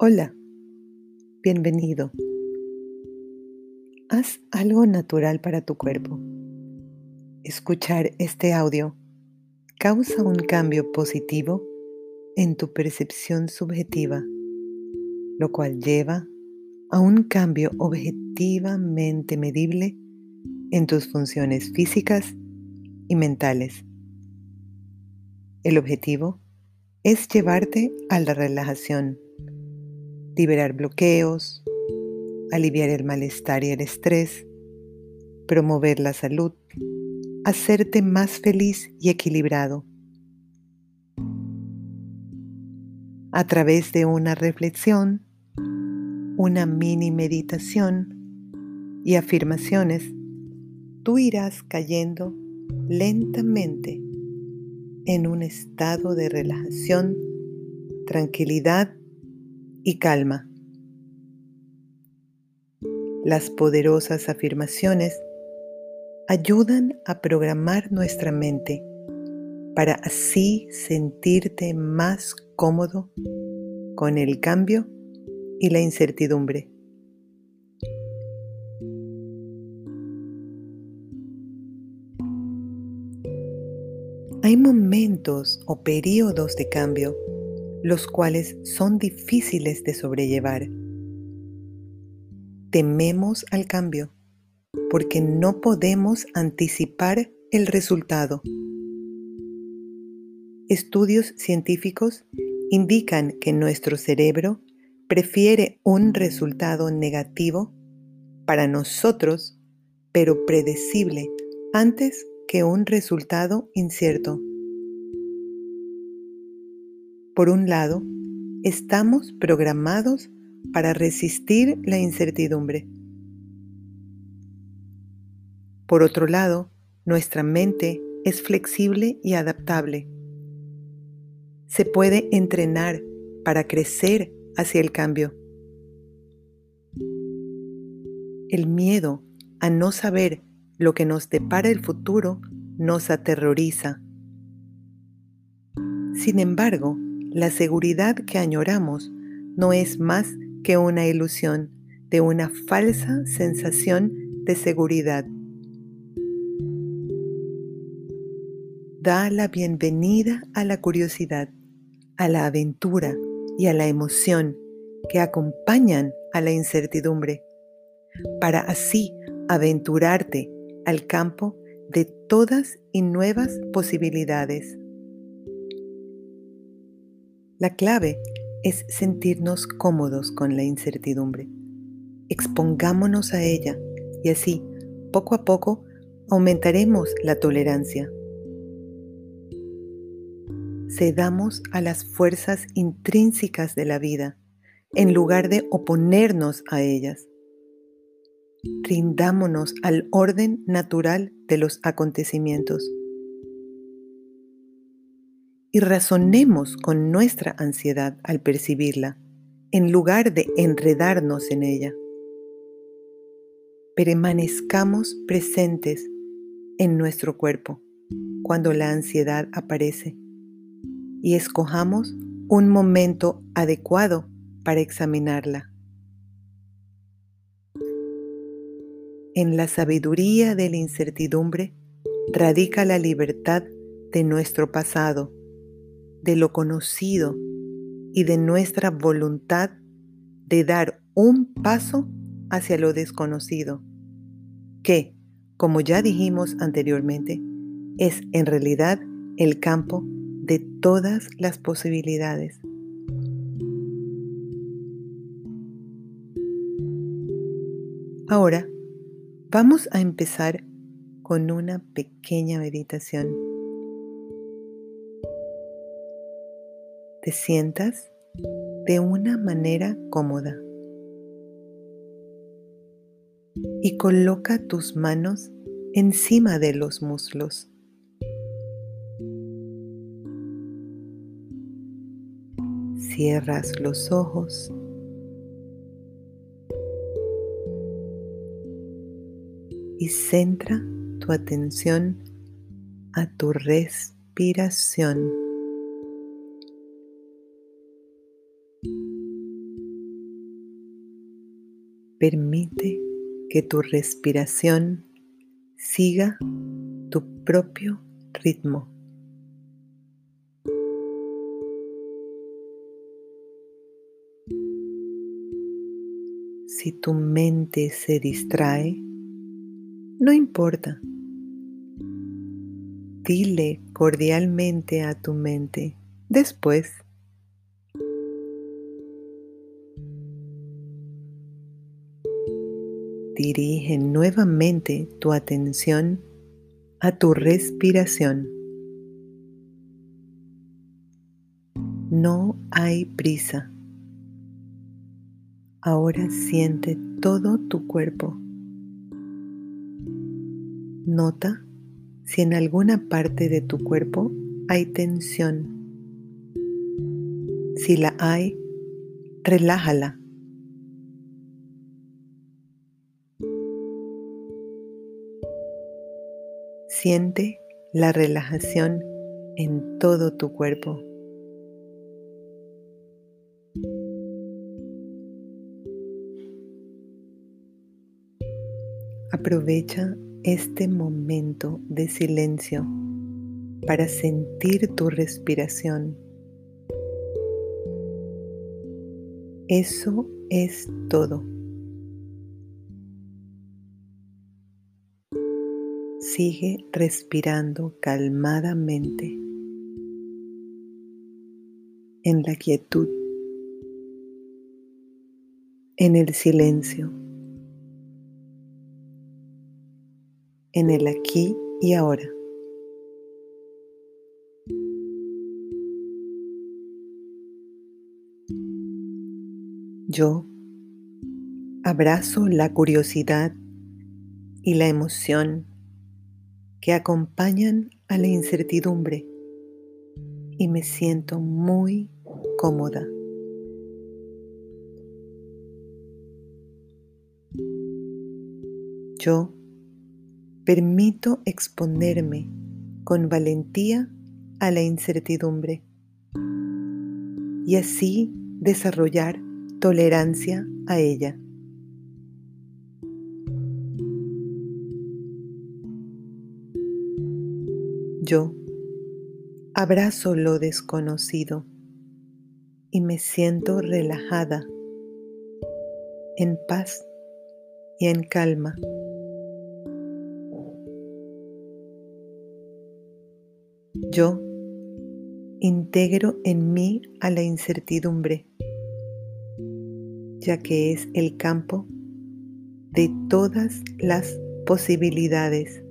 Hola, bienvenido. Haz algo natural para tu cuerpo. Escuchar este audio causa un cambio positivo en tu percepción subjetiva, lo cual lleva a un cambio objetivamente medible en tus funciones físicas y mentales. El objetivo es llevarte a la relajación liberar bloqueos, aliviar el malestar y el estrés, promover la salud, hacerte más feliz y equilibrado. A través de una reflexión, una mini meditación y afirmaciones, tú irás cayendo lentamente en un estado de relajación, tranquilidad y calma. Las poderosas afirmaciones ayudan a programar nuestra mente para así sentirte más cómodo con el cambio y la incertidumbre. Hay momentos o periodos de cambio los cuales son difíciles de sobrellevar. Tememos al cambio porque no podemos anticipar el resultado. Estudios científicos indican que nuestro cerebro prefiere un resultado negativo para nosotros, pero predecible, antes que un resultado incierto. Por un lado, estamos programados para resistir la incertidumbre. Por otro lado, nuestra mente es flexible y adaptable. Se puede entrenar para crecer hacia el cambio. El miedo a no saber lo que nos depara el futuro nos aterroriza. Sin embargo, la seguridad que añoramos no es más que una ilusión de una falsa sensación de seguridad. Da la bienvenida a la curiosidad, a la aventura y a la emoción que acompañan a la incertidumbre, para así aventurarte al campo de todas y nuevas posibilidades. La clave es sentirnos cómodos con la incertidumbre. Expongámonos a ella y así, poco a poco, aumentaremos la tolerancia. Cedamos a las fuerzas intrínsecas de la vida en lugar de oponernos a ellas. Rindámonos al orden natural de los acontecimientos y razonemos con nuestra ansiedad al percibirla, en lugar de enredarnos en ella. Permanezcamos presentes en nuestro cuerpo cuando la ansiedad aparece y escojamos un momento adecuado para examinarla. En la sabiduría de la incertidumbre radica la libertad de nuestro pasado de lo conocido y de nuestra voluntad de dar un paso hacia lo desconocido, que, como ya dijimos anteriormente, es en realidad el campo de todas las posibilidades. Ahora vamos a empezar con una pequeña meditación. Te sientas de una manera cómoda y coloca tus manos encima de los muslos. Cierras los ojos. Y centra tu atención a tu respiración. Permite que tu respiración siga tu propio ritmo. Si tu mente se distrae, no importa. Dile cordialmente a tu mente después. Dirige nuevamente tu atención a tu respiración. No hay prisa. Ahora siente todo tu cuerpo. Nota si en alguna parte de tu cuerpo hay tensión. Si la hay, relájala. Siente la relajación en todo tu cuerpo. Aprovecha este momento de silencio para sentir tu respiración. Eso es todo. Sigue respirando calmadamente en la quietud, en el silencio. en el aquí y ahora. Yo abrazo la curiosidad y la emoción que acompañan a la incertidumbre y me siento muy cómoda. Yo permito exponerme con valentía a la incertidumbre y así desarrollar tolerancia a ella. Yo abrazo lo desconocido y me siento relajada, en paz y en calma. Yo integro en mí a la incertidumbre, ya que es el campo de todas las posibilidades.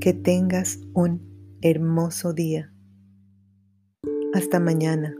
Que tengas un hermoso día. Hasta mañana.